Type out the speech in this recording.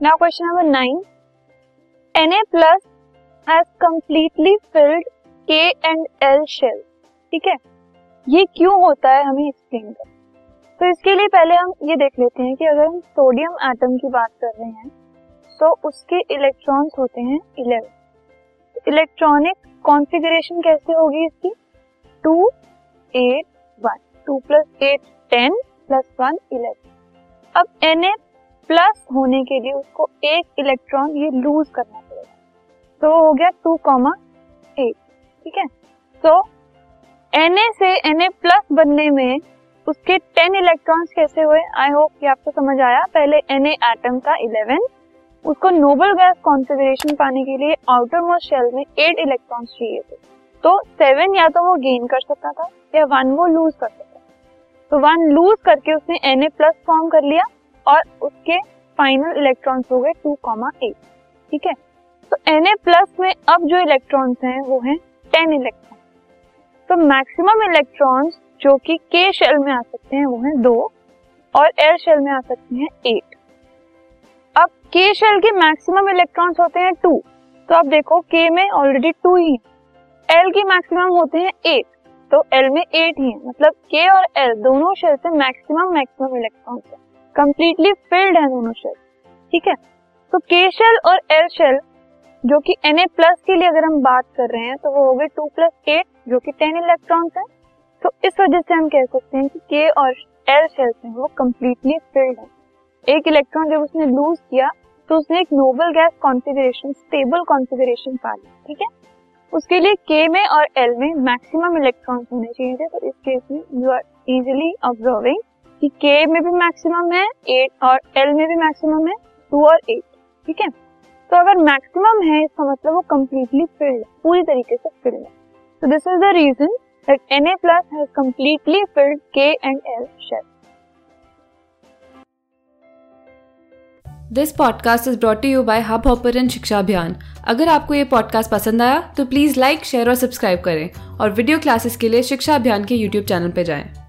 Now question number nine Na plus has completely filled K and L shell ठीक है? ये क्यों होता है हमें एक्सप्लेन कर? तो इसके लिए पहले हम ये देख लेते हैं कि अगर हम सोडियम एटम की बात कर रहे हैं तो उसके इलेक्ट्रॉन्स होते हैं इलेवन इलेक्ट्रॉनिक कॉन्फ़िगरेशन कैसे होगी इसकी? Two eight one two plus eight ten plus one eleven अब एन ए प्लस होने के लिए उसको एक इलेक्ट्रॉन ये लूज करना पड़ेगा। तो हो गया टू कॉमा एट ठीक है? तो एन से एन प्लस बनने में उसके टेन इलेक्ट्रॉन्स कैसे हुए? आई होप कि आपको समझ आया। पहले एन एटम था इलेवन उसको नोबल गैस कॉन्फ़िगरेशन पाने के लिए आउटर मोस्ट शेल में एट इलेक्ट्रॉन्स चाहिए थे। तो सेवन या तो वो गेन कर सकता था, या वन वो लूज कर सकता था। तो वन लूज करके उसने एन प्लस फॉर्म कर लिया। और उसके फाइनल इलेक्ट्रॉन्स हो गए टू कॉमा एट ठीक है? तो एन प्लस में अब जो इलेक्ट्रॉन्स हैं, वो हैं टेन इलेक्ट्रॉन तो मैक्सिमम इलेक्ट्रॉन्स जो कि के शेल में आ सकते हैं, वो हैं दो और एल शेल में आ सकते हैं एट अब के शेल के मैक्सिमम इलेक्ट्रॉन्स होते हैं टू तो अब देखो के में ऑलरेडी टू ही है. एल की मैक्सिमम होते हैं एट तो एल में एट ही है. मतलब के और एल दोनों शेल से मैक्सिमम मैक्सिमम इलेक्ट्रॉन्स है. कंप्लीटली फिल्ड है दोनों शेल ठीक है? तो के शेल और एल शेल जो कि एन प्लस के लिए अगर हम बात कर रहे हैं तो वो हो गए टू प्लस एट जो कि टेन इलेक्ट्रॉन्स है। तो इस वजह से हम कह सकते हैं कि के और एल शेल्स हैं वो कम्प्लीटली फिल्ड है। एक इलेक्ट्रॉन जब उसने लूज किया तो उसने एक noble gas configuration stable configuration पा ली ठीक है? उसके लिए के में और एल में मैक्सिमम इलेक्ट्रॉन्स होने चाहिए थे तो इस केस में यू आर इजिली ऑब्जर्विंग कि के में भी मैक्सिमम है एट और एल में भी मैक्सिमम है टू और एट ठीक है तो अगर मैक्सिमम है, इसका मतलब वो कम्प्लीटली फिल्ड है, पूरी तरीके से फिल्ड है तो this is the reason that Na plus has completely filled K and L shell. This podcast is brought you by Hubhopper Shiksha Abhiyan अगर आपको ये पॉडकास्ट पसंद आया तो प्लीज़ लाइक शेयर और सब्सक्राइब करें और वीडियो क्लासेस के लिए शिक्षा अभियान के यूट्यूब चैनल पर जाएँ।